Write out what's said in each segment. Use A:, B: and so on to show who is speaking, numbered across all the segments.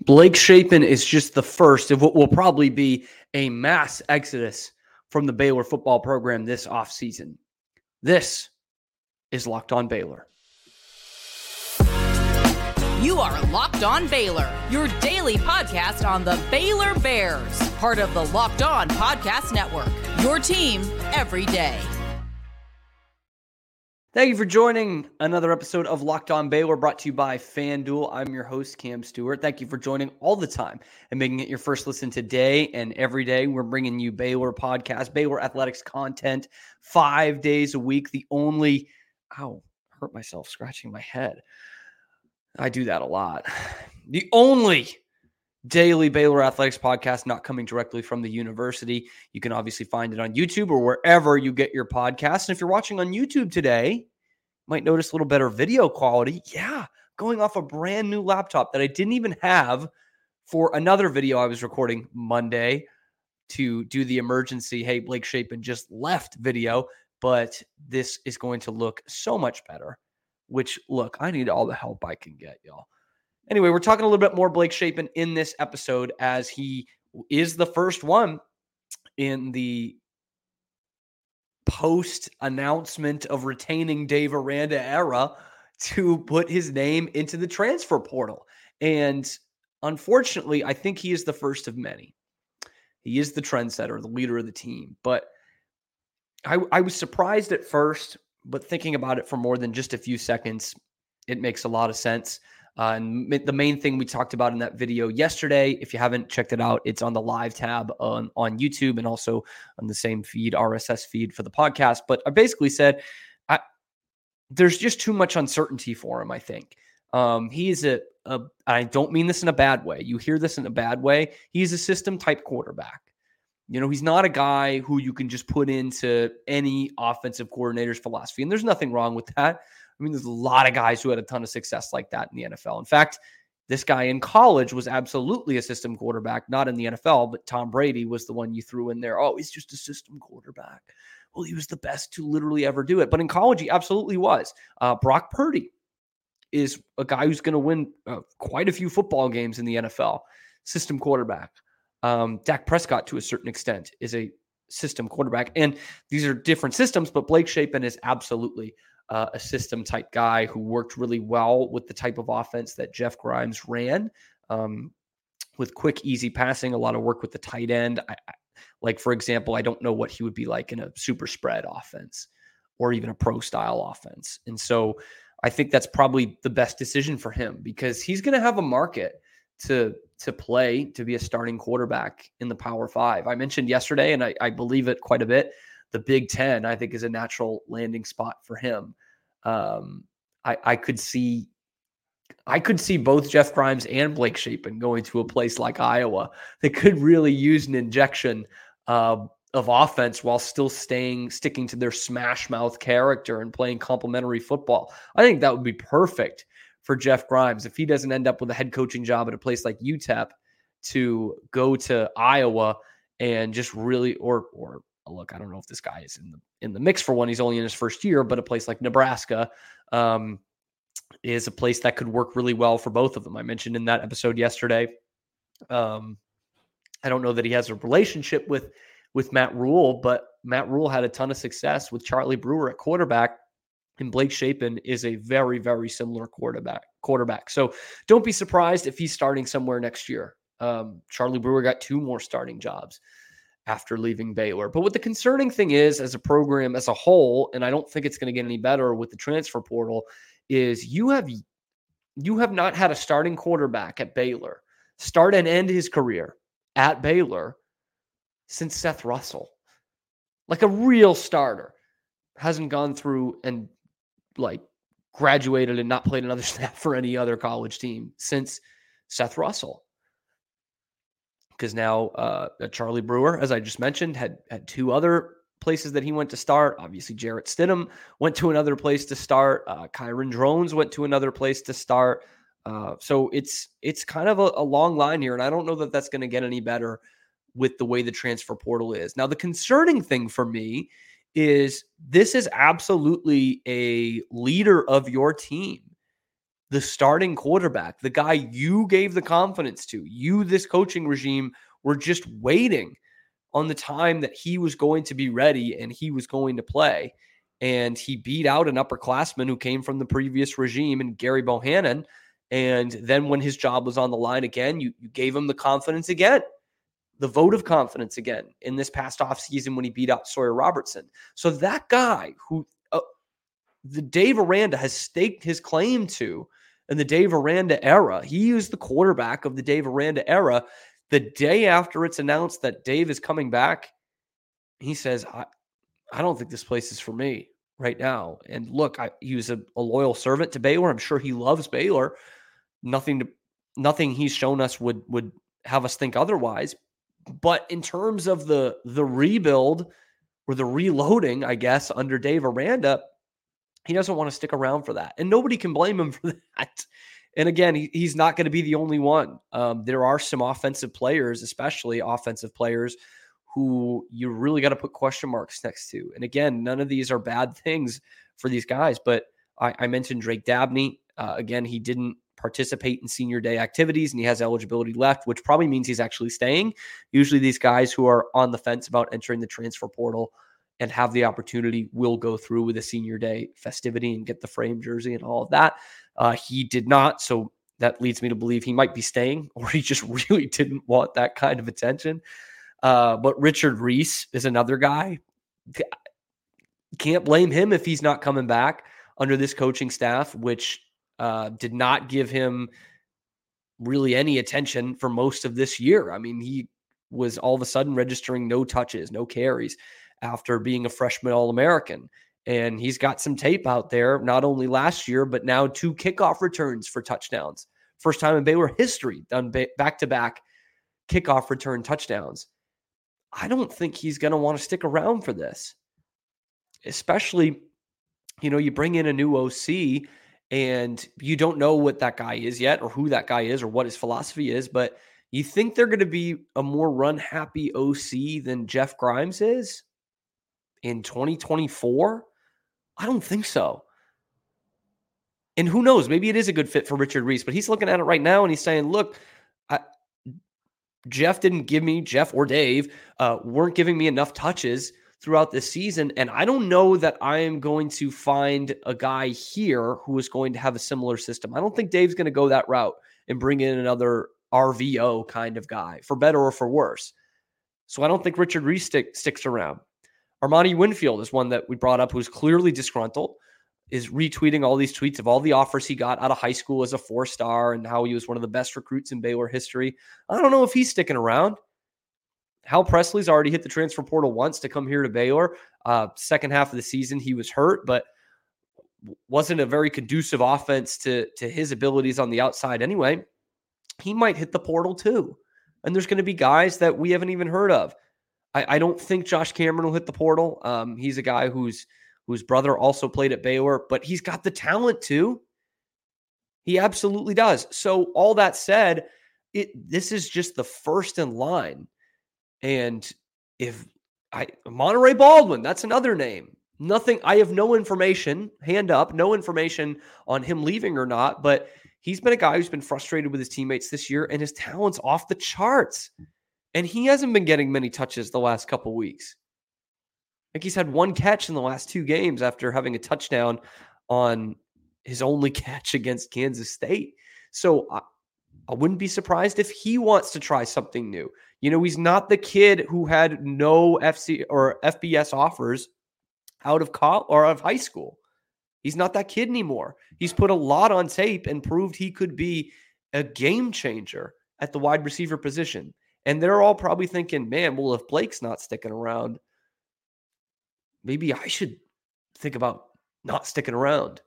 A: Blake Shapen is just the first of what will probably be a mass exodus from the Baylor football program this offseason. This is Locked On Baylor.
B: You are Locked On Baylor, your daily podcast on the Baylor Bears, part of the Locked On Podcast Network. Your team every day.
A: Thank you for joining another episode of Locked On Baylor brought to you by FanDuel. I'm your host, Cam Stewart. Thank you for joining all the time and making it your first listen today and every day. We're bringing you Baylor podcast, Baylor athletics content five days a week. The only, ow, hurt myself scratching my head. I do that a lot. The only daily Baylor Athletics podcast not coming directly from the university. You can obviously find it on YouTube or wherever you get your podcasts. And if you're watching on YouTube today, might notice a little better video quality. Yeah, going off a brand new laptop that I didn't even have for another video I was recording Monday to do the emergency hey Blake Shapen just left video, but this is going to look so much better. Which look, I need all the help I can get, y'all. Anyway, we're talking a little bit more Blake Shapen in this episode as he is the first one in the post announcement of retaining Dave Aranda era to put his name into the transfer portal. And unfortunately, I think he is the first of many. He is the trendsetter, the leader of the team. But I, I was surprised at first, but thinking about it for more than just a few seconds, it makes a lot of sense. Uh, and the main thing we talked about in that video yesterday, if you haven't checked it out, it's on the live tab on, on YouTube and also on the same feed, RSS feed for the podcast. But I basically said, I, there's just too much uncertainty for him, I think. Um, he's a, a, I don't mean this in a bad way. You hear this in a bad way. He's a system type quarterback. You know, he's not a guy who you can just put into any offensive coordinator's philosophy. And there's nothing wrong with that. I mean, there's a lot of guys who had a ton of success like that in the NFL. In fact, this guy in college was absolutely a system quarterback, not in the NFL, but Tom Brady was the one you threw in there. Oh, he's just a system quarterback. Well, he was the best to literally ever do it. But in college, he absolutely was. Uh, Brock Purdy is a guy who's going to win uh, quite a few football games in the NFL. System quarterback. Um, Dak Prescott, to a certain extent, is a system quarterback. And these are different systems, but Blake Shapen is absolutely uh, a system type guy who worked really well with the type of offense that Jeff Grimes ran. Um, with quick, easy passing, a lot of work with the tight end. I, I, like, for example, I don't know what he would be like in a super spread offense or even a pro style offense. And so I think that's probably the best decision for him because he's going to have a market to to play to be a starting quarterback in the Power Five. I mentioned yesterday, and I, I believe it quite a bit the Big Ten, I think, is a natural landing spot for him. Um, I, I could see, I could see both Jeff Grimes and Blake Shapen going to a place like Iowa that could really use an injection uh, of offense while still staying sticking to their smash mouth character and playing complementary football. I think that would be perfect for Jeff Grimes if he doesn't end up with a head coaching job at a place like UTEP to go to Iowa and just really or or look, I don't know if this guy is in the in the mix for one. He's only in his first year, but a place like Nebraska um, is a place that could work really well for both of them. I mentioned in that episode yesterday. Um, I don't know that he has a relationship with with Matt Rhule, but Matt Rhule had a ton of success with Charlie Brewer at quarterback, and Blake Shapen is a very very similar quarterback. Quarterback, so don't be surprised if he's starting somewhere next year. Um, Charlie Brewer got two more starting jobs after leaving Baylor. But what the concerning thing is, as a program as a whole, and I don't think it's going to get any better with the transfer portal, is you have you have not had a starting quarterback at Baylor start and end his career at Baylor since Seth Russell. Like a real starter hasn't gone through and like graduated and not played another snap for any other college team since Seth Russell because now uh, Charlie Brewer, as I just mentioned, had had two other places that he went to start. Obviously, Jarrett Stidham went to another place to start. Uh, Kyron Drones went to another place to start. Uh, so it's it's kind of a, a long line here, and I don't know that that's going to get any better with the way the transfer portal is. Now, the concerning thing for me is this is absolutely a leader of your team. The starting quarterback, the guy you gave the confidence to, you, this coaching regime, were just waiting on the time that he was going to be ready and he was going to play. And he beat out an upperclassman who came from the previous regime and Gary Bohanon. And then when his job was on the line again, you, you gave him the confidence again, the vote of confidence again in this past offseason when he beat out Sawyer Robertson. So that guy who uh, the Dave Aranda has staked his claim to in the Dave Aranda era, he is the quarterback of the Dave Aranda era the day after it's announced that Dave is coming back, he says, I, I don't think this place is for me right now. And look, I, he was a, a loyal servant to Baylor. I'm sure he loves Baylor. Nothing to nothing he's shown us would would have us think otherwise. But in terms of the the rebuild or the reloading, I guess, under Dave Aranda, he doesn't want to stick around for that. And nobody can blame him for that. And again, he, he's not going to be the only one. Um, there are some offensive players, especially offensive players, who you really got to put question marks next to. And again, none of these are bad things for these guys. But I, I mentioned Drake Dabney. Uh, again, he didn't participate in senior day activities and he has eligibility left, which probably means he's actually staying. Usually, these guys who are on the fence about entering the transfer portal and have the opportunity will go through with a senior day festivity and get the frame jersey and all of that. Uh, he did not. So that leads me to believe he might be staying or he just really didn't want that kind of attention. Uh, but Richard Reese is another guy. Can't blame him if he's not coming back under this coaching staff, which uh, did not give him really any attention for most of this year. I mean, he was all of a sudden registering no touches, no carries after being a freshman All American. And he's got some tape out there, not only last year, but now two kickoff returns for touchdowns. First time in Baylor history done back to back kickoff return touchdowns. I don't think he's going to want to stick around for this, especially, you know, you bring in a new OC and you don't know what that guy is yet or who that guy is or what his philosophy is, but you think they're going to be a more run happy OC than Jeff Grimes is in 2024? I don't think so. And who knows? Maybe it is a good fit for Richard Reese, but he's looking at it right now and he's saying, look, I, Jeff didn't give me, Jeff or Dave uh, weren't giving me enough touches throughout this season. And I don't know that I am going to find a guy here who is going to have a similar system. I don't think Dave's going to go that route and bring in another RVO kind of guy, for better or for worse. So I don't think Richard Reese stick, sticks around. Armani Winfield is one that we brought up who's clearly disgruntled, is retweeting all these tweets of all the offers he got out of high school as a four star and how he was one of the best recruits in Baylor history. I don't know if he's sticking around. Hal Presley's already hit the transfer portal once to come here to Baylor. Uh, second half of the season, he was hurt, but wasn't a very conducive offense to, to his abilities on the outside anyway. He might hit the portal too. And there's going to be guys that we haven't even heard of. I, I don't think Josh Cameron will hit the portal. Um, he's a guy whose whose brother also played at Baylor, but he's got the talent too. He absolutely does. So all that said, it this is just the first in line. And if I Monterey Baldwin, that's another name. Nothing, I have no information, hand up, no information on him leaving or not, but he's been a guy who's been frustrated with his teammates this year and his talent's off the charts. And he hasn't been getting many touches the last couple weeks. Like he's had one catch in the last two games after having a touchdown on his only catch against Kansas State. So I, I wouldn't be surprised if he wants to try something new. You know, he's not the kid who had no FC or FBS offers out of college or out of high school. He's not that kid anymore. He's put a lot on tape and proved he could be a game changer at the wide receiver position. And they're all probably thinking, man, well, if Blake's not sticking around, maybe I should think about not sticking around.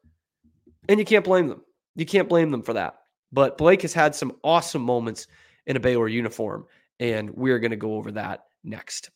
A: And you can't blame them. You can't blame them for that. But Blake has had some awesome moments in a Baylor uniform, and we're going to go over that next.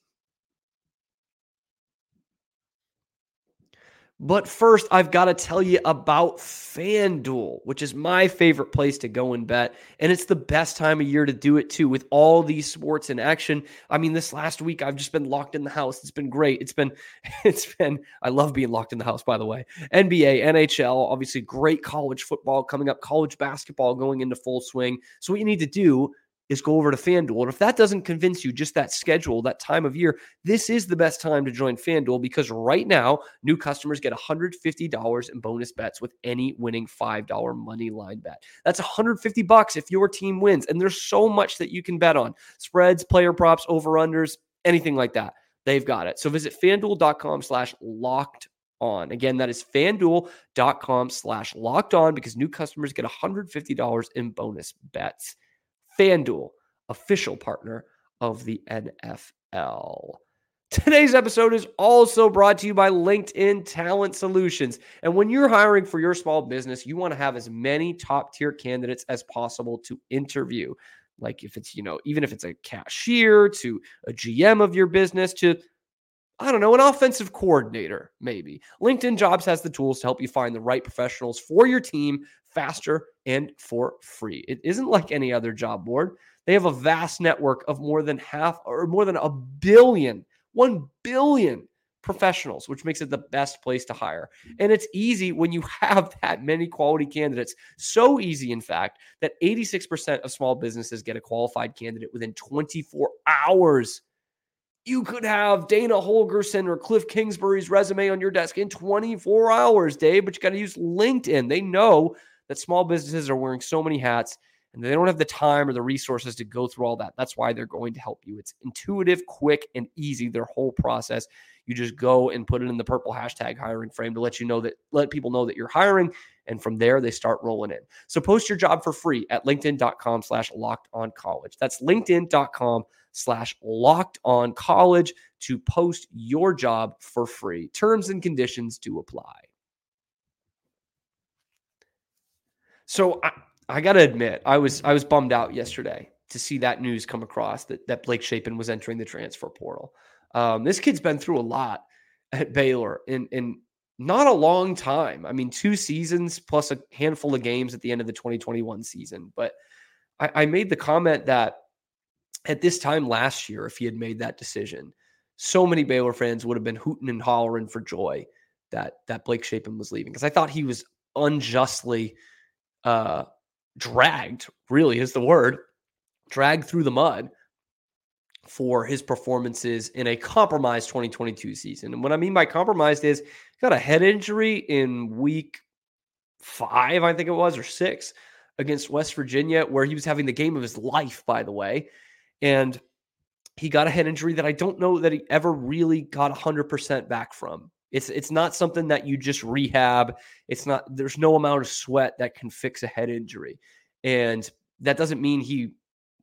A: But first, I've got to tell you about FanDuel, which is my favorite place to go and bet. And it's the best time of year to do it too, with all these sports in action. I mean, this last week I've just been locked in the house. It's been great. It's been, it's been, I love being locked in the house, by the way. NBA, NHL, obviously great college football coming up, college basketball going into full swing. So what you need to do is go over to FanDuel. And if that doesn't convince you, just that schedule, that time of year, this is the best time to join FanDuel because right now, new customers get $150 in bonus bets with any winning $5 money line bet. That's 150 bucks if your team wins. And there's so much that you can bet on spreads, player props, over unders, anything like that. They've got it. So visit fanduel.com slash locked on. Again, that is fanduel.com slash locked on because new customers get $150 in bonus bets. FanDuel, official partner of the NFL. Today's episode is also brought to you by LinkedIn Talent Solutions. And when you're hiring for your small business, you want to have as many top tier candidates as possible to interview. Like if it's, you know, even if it's a cashier to a GM of your business to, I don't know, an offensive coordinator, maybe. LinkedIn Jobs has the tools to help you find the right professionals for your team faster and for free. It isn't like any other job board. They have a vast network of more than half or more than a billion, 1 billion professionals, which makes it the best place to hire. And it's easy when you have that many quality candidates. So easy, in fact, that 86% of small businesses get a qualified candidate within 24 hours. You could have Dana Holgorsen or Cliff Kingsbury's resume on your desk in 24 hours, Dave, but you got to use LinkedIn. They know that small businesses are wearing so many hats and they don't have the time or the resources to go through all that. That's why they're going to help you. It's intuitive, quick, and easy. Their whole process. You just go and put it in the purple hashtag hiring frame to let you know that let people know that you're hiring. And from there, they start rolling in. So post your job for free at LinkedIn.com slash locked on college. That's LinkedIn.com slash locked on college to post your job for free. Terms and conditions do apply. So I, I got to admit, I was I was bummed out yesterday to see that news come across that that Blake Shapen was entering the transfer portal. Um, this kid's been through a lot at Baylor in in not a long time. I mean, two seasons plus a handful of games at the end of the 2021 season. But I, I made the comment that at this time last year, if he had made that decision, so many Baylor fans would have been hooting and hollering for joy that that Blake Shapen was leaving because I thought he was unjustly uh, dragged, really is the word, dragged through the mud for his performances in a compromised 2022 season. And what I mean by compromised is got a head injury in week five, I think it was, or six against West Virginia, where he was having the game of his life, by the way. And he got a head injury that I don't know that he ever really got 100% back from. It's it's not something that you just rehab. It's not there's no amount of sweat that can fix a head injury. And that doesn't mean he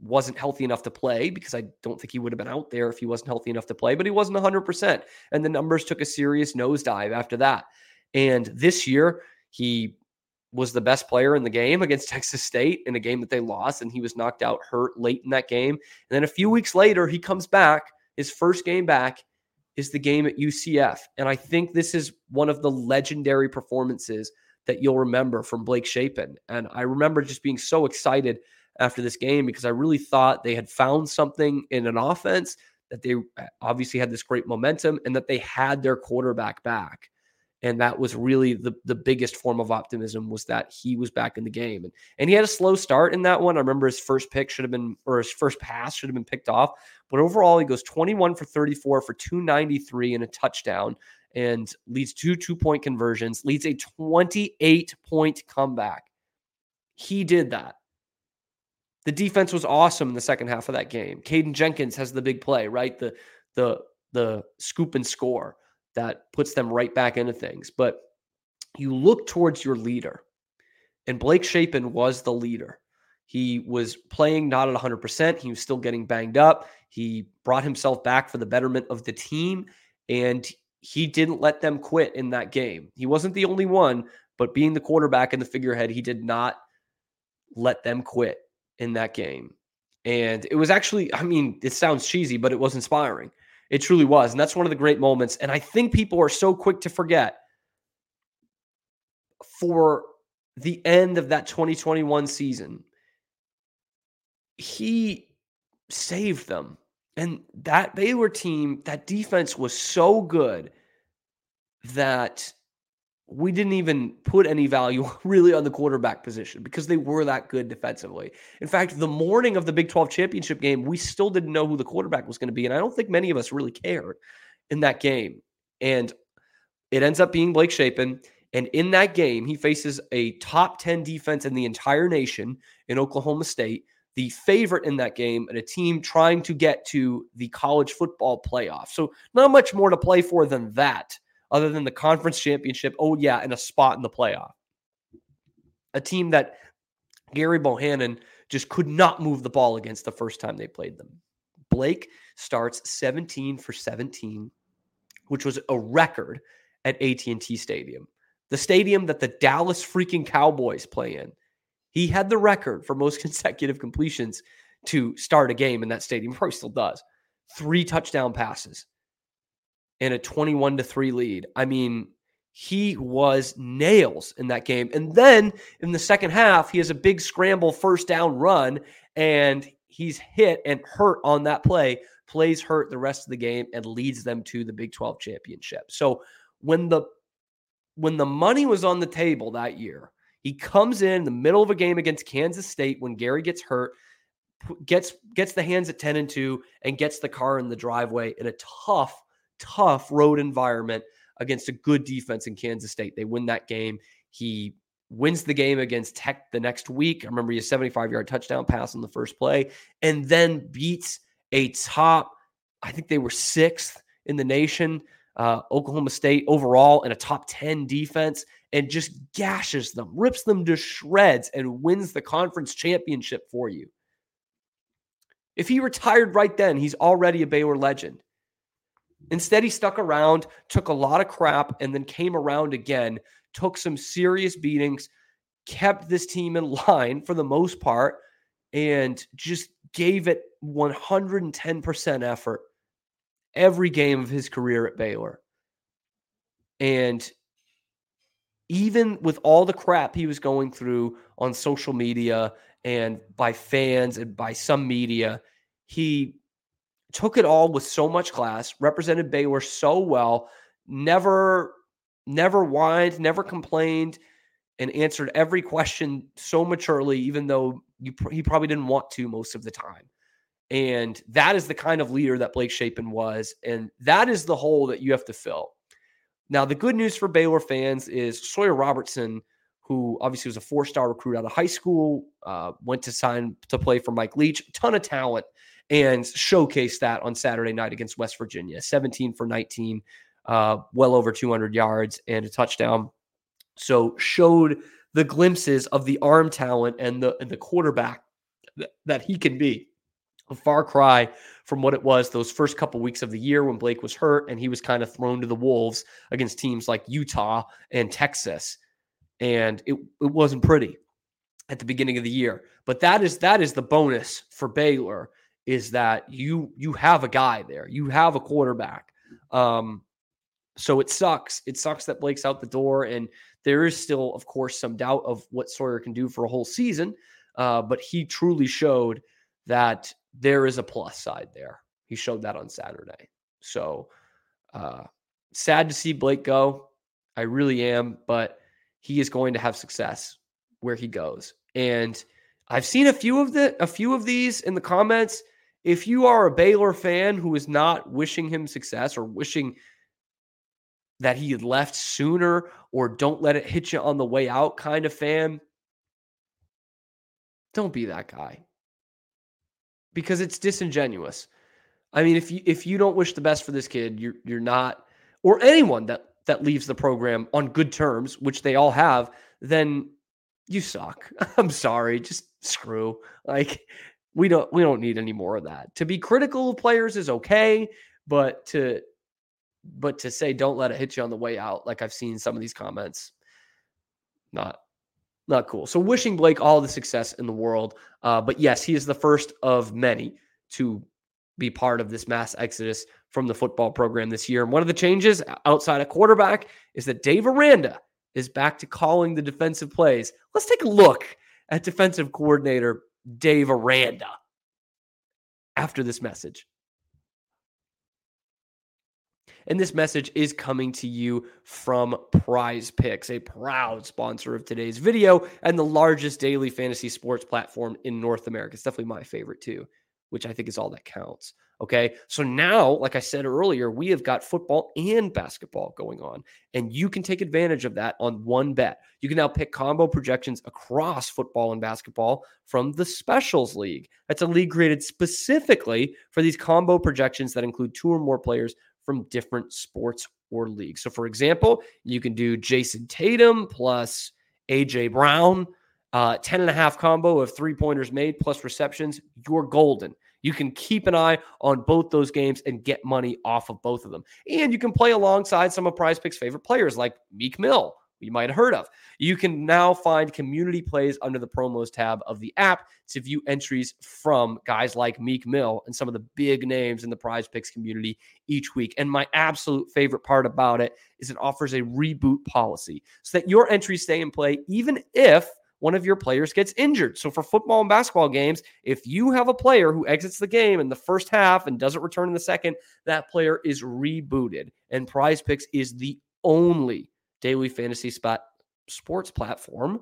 A: wasn't healthy enough to play because I don't think he would have been out there if he wasn't healthy enough to play, but he wasn't 100%. And the numbers took a serious nosedive after that. And this year, he was the best player in the game against Texas State in a game that they lost, and he was knocked out hurt late in that game. And then a few weeks later, he comes back, his first game back, is the game at UCF. And I think this is one of the legendary performances that you'll remember from Blake Shapen. And I remember just being so excited after this game because I really thought they had found something in an offense that they uh, obviously had this great momentum and that they had their quarterback back. And that was really the the biggest form of optimism was that he was back in the game. And and he had a slow start in that one. I remember his first pick should have been or his first pass should have been picked off. But overall he goes 21 for 34 for 293 and a touchdown and leads two two point conversions leads a 28 point comeback. He did that the defense was awesome in the second half of that game Caden Jenkins has the big play right the the the scoop and score that puts them right back into things. But you look towards your leader, and Blake Shapen was the leader. He was playing not at 100%. He was still getting banged up. He brought himself back for the betterment of the team, and he didn't let them quit in that game. He wasn't the only one, but being the quarterback and the figurehead, he did not let them quit in that game. And it was actually, I mean, it sounds cheesy, but it was inspiring. It truly was. And that's one of the great moments. And I think people are so quick to forget for the end of that 2021 season, he saved them. And that Baylor team, that defense was so good that we didn't even put any value really on the quarterback position because they were that good defensively. In fact, the morning of the Big 12 championship game, we still didn't know who the quarterback was going to be. And I don't think many of us really cared in that game. And it ends up being Blake Shapen. And in that game, he faces a top 10 defense in the entire nation in Oklahoma State, the favorite in that game, and a team trying to get to the college football playoff. So, not much more to play for than that other than the conference championship. Oh, yeah, and a spot in the playoff. A team that Gary Bohanon just could not move the ball against the first time they played them. Blake starts 17 for 17, which was a record at AT&T Stadium. The stadium that the Dallas freaking Cowboys play in. He had the record for most consecutive completions to start a game in that stadium. Probably still does. Three touchdown passes in a 21 to 3 lead. I mean, he was nails in that game. And then in the second half, he has a big scramble first down run and he's hit and hurt on that play, plays hurt the rest of the game and leads them to the Big 12 championship. So when the when the money was on the table that year, he comes in the middle of a game against Kansas State when Gary gets hurt, gets gets the hands at 10 and 2 and gets the car in the driveway in a tough tough road environment against a good defense in Kansas State. They win that game. He wins the game against Tech the next week. I remember he a 75 yard touchdown pass on the first play, and then beats a top, I think they were sixth in the nation, uh, Oklahoma State overall, in a top 10 defense, and just gashes them, rips them to shreds, and wins the conference championship for you. If he retired right then, he's already a Baylor legend. Instead, he stuck around, took a lot of crap, and then came around again, took some serious beatings, kept this team in line for the most part, and just gave it 110% effort every game of his career at Baylor. And even with all the crap he was going through on social media and by fans and by some media, he took it all with so much class, represented Baylor so well, never never whined, never complained, and answered every question so maturely, even though you, he probably didn't want to most of the time. And that is the kind of leader that Blake Shapen was. And that is the hole that you have to fill. Now, the good news for Baylor fans is Sawyer Robertson, who obviously was a four star recruit out of high school, uh, went to sign to play for Mike Leach, ton of talent and showcased that on Saturday night against West Virginia 17 for 19, uh, well over 200 yards and a touchdown. So showed the glimpses of the arm talent and the, and the quarterback that, that he can be. A far cry from what it was those first couple weeks of the year when Blake was hurt and he was kind of thrown to the wolves against teams like Utah and Texas. And it, it wasn't pretty at the beginning of the year. But that is that is the bonus for Baylor is that you you have a guy there, you have a quarterback. Um, so it sucks. It sucks that Blake's out the door, and there is still, of course, some doubt of what Sawyer can do for a whole season. Uh, but he truly showed that there is a plus side there. He showed that on Saturday. So uh, sad to see Blake go. I really am, but he is going to have success where he goes. And I've seen a few of the a few of these in the comments if you are a Baylor fan who is not wishing him success or wishing that he had left sooner or don't let it hit you on the way out kind of fan, don't be that guy. Because it's disingenuous. I mean, if you if you don't wish the best for this kid, you're you're not or anyone that that leaves the program on good terms, which they all have, then you suck. I'm sorry, just screw. Like we don't we don't need any more of that. To be critical of players is okay, but to but to say don't let it hit you on the way out, like I've seen some of these comments, not not cool. So wishing Blake all the success in the world. Uh, but yes, he is the first of many to be part of this mass exodus from the football program this year. And one of the changes outside of quarterback is that Dave Aranda is back to calling the defensive plays. Let's take a look at defensive coordinator Dave Aranda after this message. And this message is coming to you from PrizePicks, a proud sponsor of today's video and the largest daily fantasy sports platform in North America. It's definitely my favorite too, which I think is all that counts. Okay. So now, like I said earlier, we have got football and basketball going on, and you can take advantage of that on one bet. You can now pick combo projections across football and basketball from the Specials League. That's a league created specifically for these combo projections that include two or more players from different sports or leagues. So, for example, you can do Jayson Tatum plus AJ Brown, uh, 10 and a half combo of three pointers made plus receptions. You're golden. You can keep an eye on both those games and get money off of both of them. And you can play alongside some of PrizePicks' favorite players like Meek Mill, you might have heard of. You can now find community plays under the promos tab of the app to view entries from guys like Meek Mill and some of the big names in the PrizePicks community each week. And my absolute favorite part about it is it offers a reboot policy so that your entries stay in play even if one of your players gets injured. So for football and basketball games, if you have a player who exits the game in the first half and doesn't return in the second, that player is rebooted. And PrizePicks is the only daily fantasy spot sports platform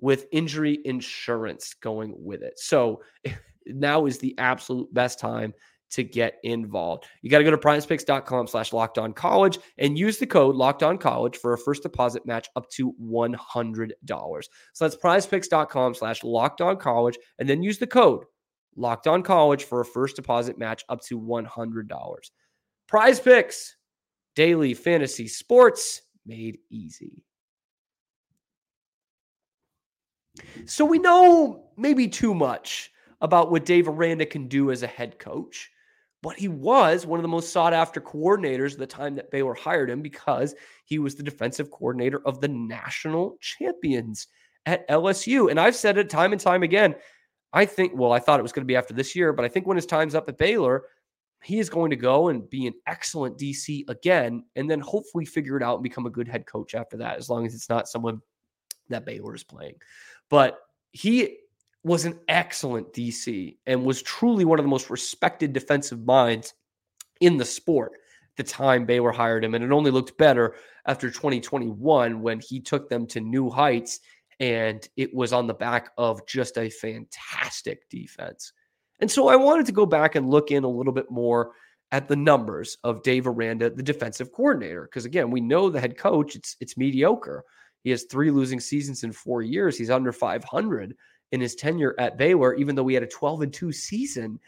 A: with injury insurance going with it. So now is the absolute best time to get involved. You got to go to prizepicks.com slash locked on college and use the code locked on college for a first deposit match up to $100. So that's prizepicks.com slash locked on college and then use the code locked on college for a first deposit match up to $100. PrizePicks, daily fantasy sports made easy. So we know maybe too much about what Dave Aranda can do as a head coach but he was one of the most sought after coordinators at the time that Baylor hired him because he was the defensive coordinator of the national champions at LSU. And I've said it time and time again. I think, well, I thought it was going to be after this year, but I think when his time's up at Baylor, he is going to go and be an excellent DC again, and then hopefully figure it out and become a good head coach after that, as long as it's not someone that Baylor is playing. But he was an excellent DC and was truly one of the most respected defensive minds in the sport the time Baylor hired him. And it only looked better after 2021 when he took them to new heights. And it was on the back of just a fantastic defense. And so I wanted to go back and look in a little bit more at the numbers of Dave Aranda, the defensive coordinator. Because again, we know the head coach, it's it's mediocre. He has three losing seasons in four years. He's under 500 in his tenure at Baylor, even though we had a 12 and 2 season,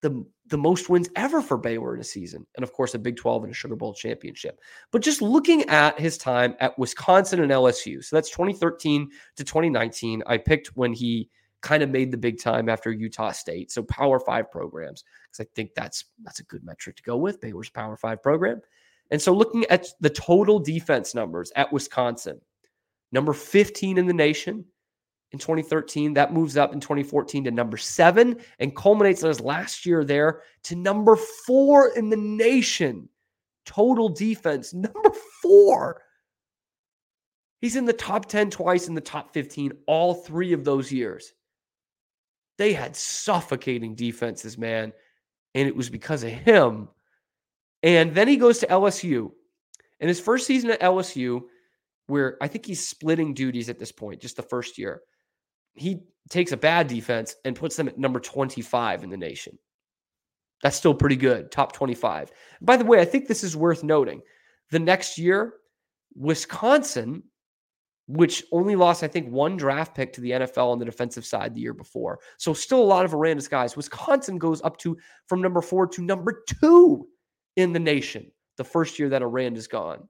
A: the, the most wins ever for Baylor in a season. And of course, a Big 12 and a Sugar Bowl championship. But just looking at his time at Wisconsin and LSU, so that's 2013 to 2019. I picked when he kind of made the big time after Utah State. So Power Five programs, because I think that's that's a good metric to go with. Baylor's Power Five program. And so looking at the total defense numbers at Wisconsin, number 15 in the nation, in 2013. That moves up in 2014 to number seven and culminates in his last year there to number four in the nation. Total defense, number four. He's in the top 10 twice, in the top 15, all three of those years. They had suffocating defenses, man. And it was because of him. And then he goes to LSU. And his first season at LSU, where I think he's splitting duties at this point, just the first year he takes a bad defense and puts them at number 25 in the nation. That's still pretty good, top 25. By the way, I think this is worth noting. The next year, Wisconsin, which only lost, I think, one draft pick to the NFL on the defensive side the year before. So still a lot of Aranda's guys. Wisconsin goes up to from number four to number two in the nation the first year that Aranda's gone.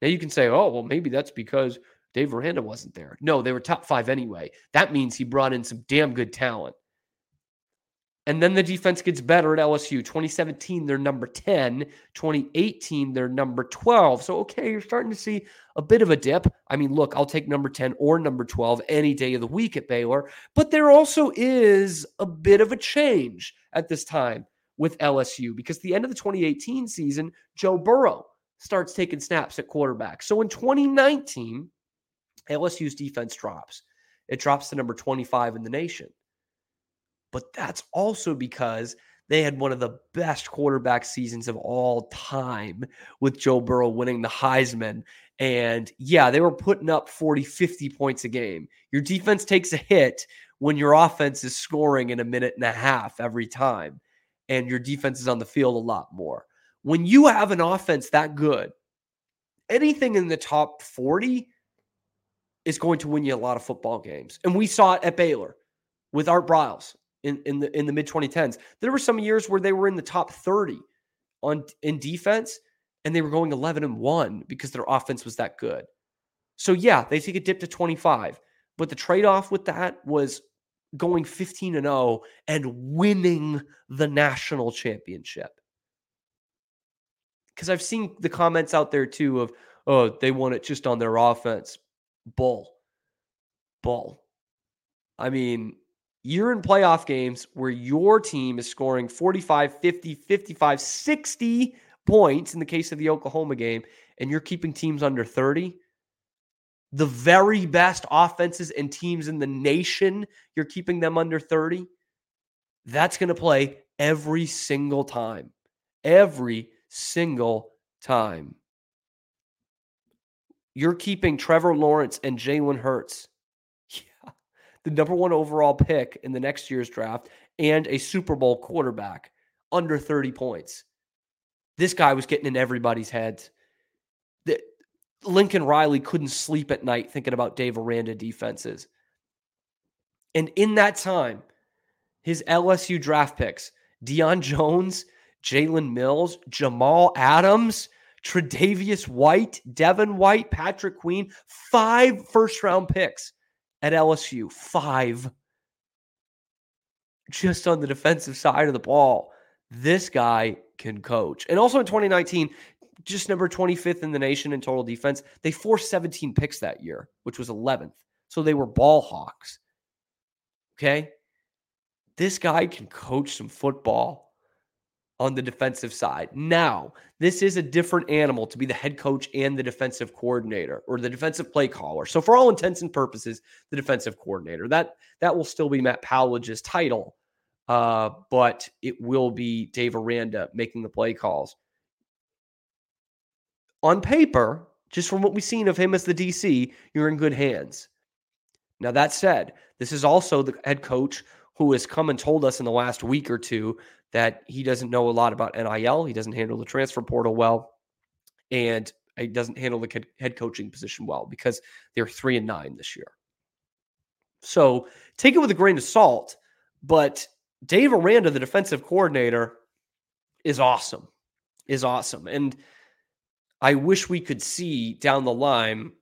A: Now you can say, oh, well, maybe that's because Dave Aranda wasn't there. No, they were top five anyway. That means he brought in some damn good talent. And then the defense gets better at LSU. 2017, they're number 10. 2018, they're number 12. So, okay, you're starting to see a bit of a dip. I mean, look, I'll take number 10 or number 12 any day of the week at Baylor. But there also is a bit of a change at this time with LSU because the end of the 2018 season, Joe Burrow starts taking snaps at quarterback. So in 2019, LSU's defense drops. It drops to number 25 in the nation. But that's also because they had one of the best quarterback seasons of all time with Joe Burrow winning the Heisman. And yeah, they were putting up 40, 50 points a game. Your defense takes a hit when your offense is scoring in a minute and a half every time, and your defense is on the field a lot more. When you have an offense that good, anything in the top 40 is going to win you a lot of football games. And we saw it at Baylor with Art Briles in, in the in the mid 2010s. There were some years where they were in the top 30 on in defense and they were going 11 and 1 because their offense was that good. So yeah, they take a dip to 25, but the trade-off with that was going 15 and 0 and winning the national championship. Cuz I've seen the comments out there too of oh, they won it just on their offense. Bull. Bull. I mean, you're in playoff games where your team is scoring 45, 50, 55, 60 points in the case of the Oklahoma game, and you're keeping teams under 30. The very best offenses and teams in the nation, you're keeping them under 30. That's going to play every single time. Every single time. You're keeping Trevor Lawrence and Jalen Hurts the number one overall pick in the next year's draft, and a Super Bowl quarterback under 30 points. This guy was getting in everybody's heads. The, Lincoln Riley couldn't sleep at night thinking about Dave Aranda defenses. And in that time, his LSU draft picks, Deion Jones, Jalen Mills, Jamal Adams, Tre'Davious White, Devin White, Patrick Queen, five first round picks at LSU, five just on the defensive side of the ball. This guy can coach. And also in 2019, just number 25th in the nation in total defense. They forced 17 picks that year, which was 11th. So they were ball hawks. Okay. This guy can coach some football on the defensive side. Now, this is a different animal to be the head coach and the defensive coordinator or the defensive play caller. So for all intents and purposes, the defensive coordinator. That that will still be Matt Powledge's title. Uh, but it will be Dave Aranda making the play calls. On paper, just from what we've seen of him as the DC, you're in good hands. Now, that said, this is also the head coach who has come and told us in the last week or two that he doesn't know a lot about NIL. He doesn't handle the transfer portal well, and he doesn't handle the head coaching position well because they're three and nine this year. So take it with a grain of salt. But Dave Aranda, the defensive coordinator, is awesome. Is awesome. And I wish we could see down the line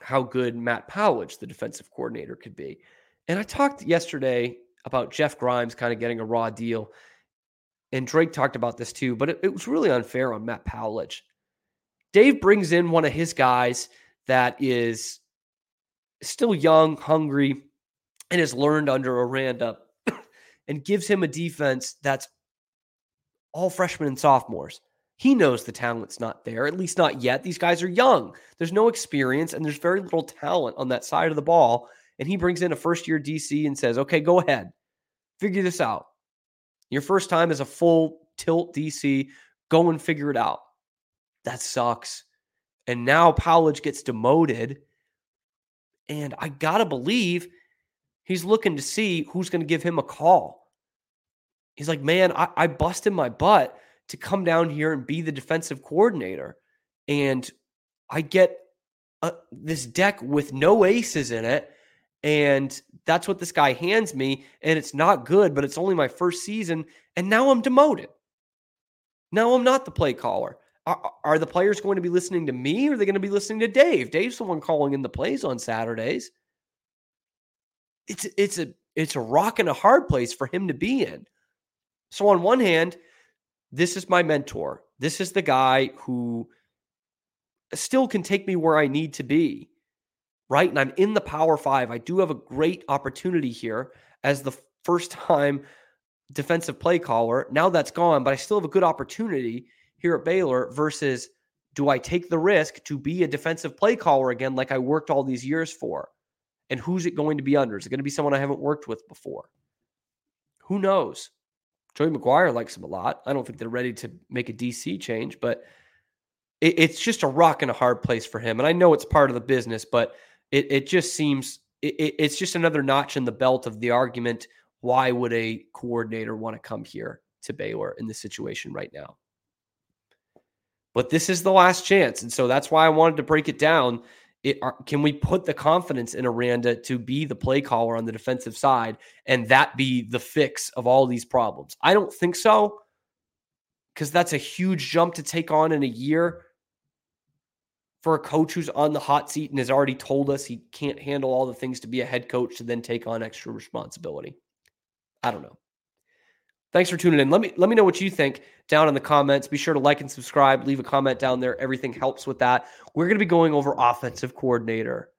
A: how good Matt Powledge, the defensive coordinator, could be. And I talked yesterday about Jeff Grimes kind of getting a raw deal and Drake talked about this too, but it, it was really unfair on Matt Powledge. Dave brings in one of his guys that is still young, hungry, and has learned under Aranda and gives him a defense that's all freshmen and sophomores. He knows the talent's not there, at least not yet. These guys are young. There's no experience and there's very little talent on that side of the ball. And he brings in a first year DC and says, okay, go ahead, figure this out. Your first time as a full tilt DC, go and figure it out. That sucks. And now Powledge gets demoted. And I got to believe he's looking to see who's going to give him a call. He's like, man, I, I busted my butt to come down here and be the defensive coordinator. And I get a, this deck with no aces in it and that's what this guy hands me. And it's not good, but it's only my first season. And now I'm demoted. Now I'm not the play caller. Are, are the players going to be listening to me or are they going to be listening to Dave? Dave's the one calling in the plays on Saturdays. It's it's a it's a rock and a hard place for him to be in. So on one hand, this is my mentor. This is the guy who still can take me where I need to be right? And I'm in the Power Five. I do have a great opportunity here as the first time defensive play caller. Now that's gone, but I still have a good opportunity here at Baylor versus do I take the risk to be a defensive play caller again, like I worked all these years for? And who's it going to be under? Is it going to be someone I haven't worked with before? Who knows? Joey McGuire likes him a lot. I don't think they're ready to make a DC change, but it, it's just a rock and a hard place for him. And I know it's part of the business, but it, it just seems it, it's just another notch in the belt of the argument. Why would a coordinator want to come here to Baylor in this situation right now? But this is the last chance. And so that's why I wanted to break it down. It, are, can we put the confidence in Aranda to be the play caller on the defensive side and that be the fix of all these problems? I don't think so because that's a huge jump to take on in a year for a coach who's on the hot seat and has already told us he can't handle all the things to be a head coach to then take on extra responsibility. I don't know. Thanks for tuning in. Let me let me know what you think down in the comments. Be sure to like and subscribe. Leave a comment down there. Everything helps with that. We're going to be going over offensive coordinator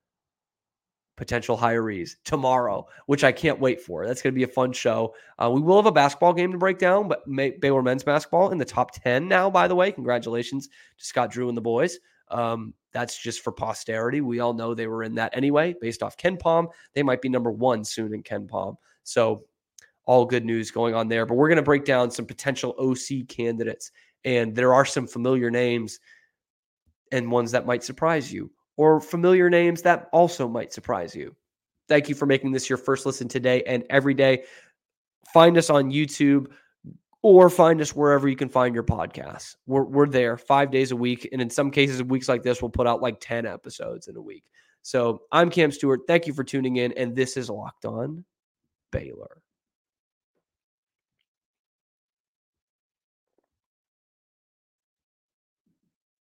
A: potential hirees tomorrow, which I can't wait for. That's going to be a fun show. Uh, we will have a basketball game to break down, but May- Baylor men's basketball in the top 10 now, by the way. Congratulations to Scott Drew and the boys. Um, that's just for posterity. We all know they were in that anyway, based off KenPom. They might be number one soon in KenPom. So, all good news going on there. But we're going to break down some potential OC candidates. And there are some familiar names and ones that might surprise you, or familiar names that also might surprise you. Thank you for making this your first listen today and every day. Find us on YouTube or find us wherever you can find your podcasts. We're, we're there five days a week. And in some cases, weeks like this, we'll put out like 10 episodes in a week. So I'm Cam Stewart. Thank you for tuning in. And this is Locked On Baylor.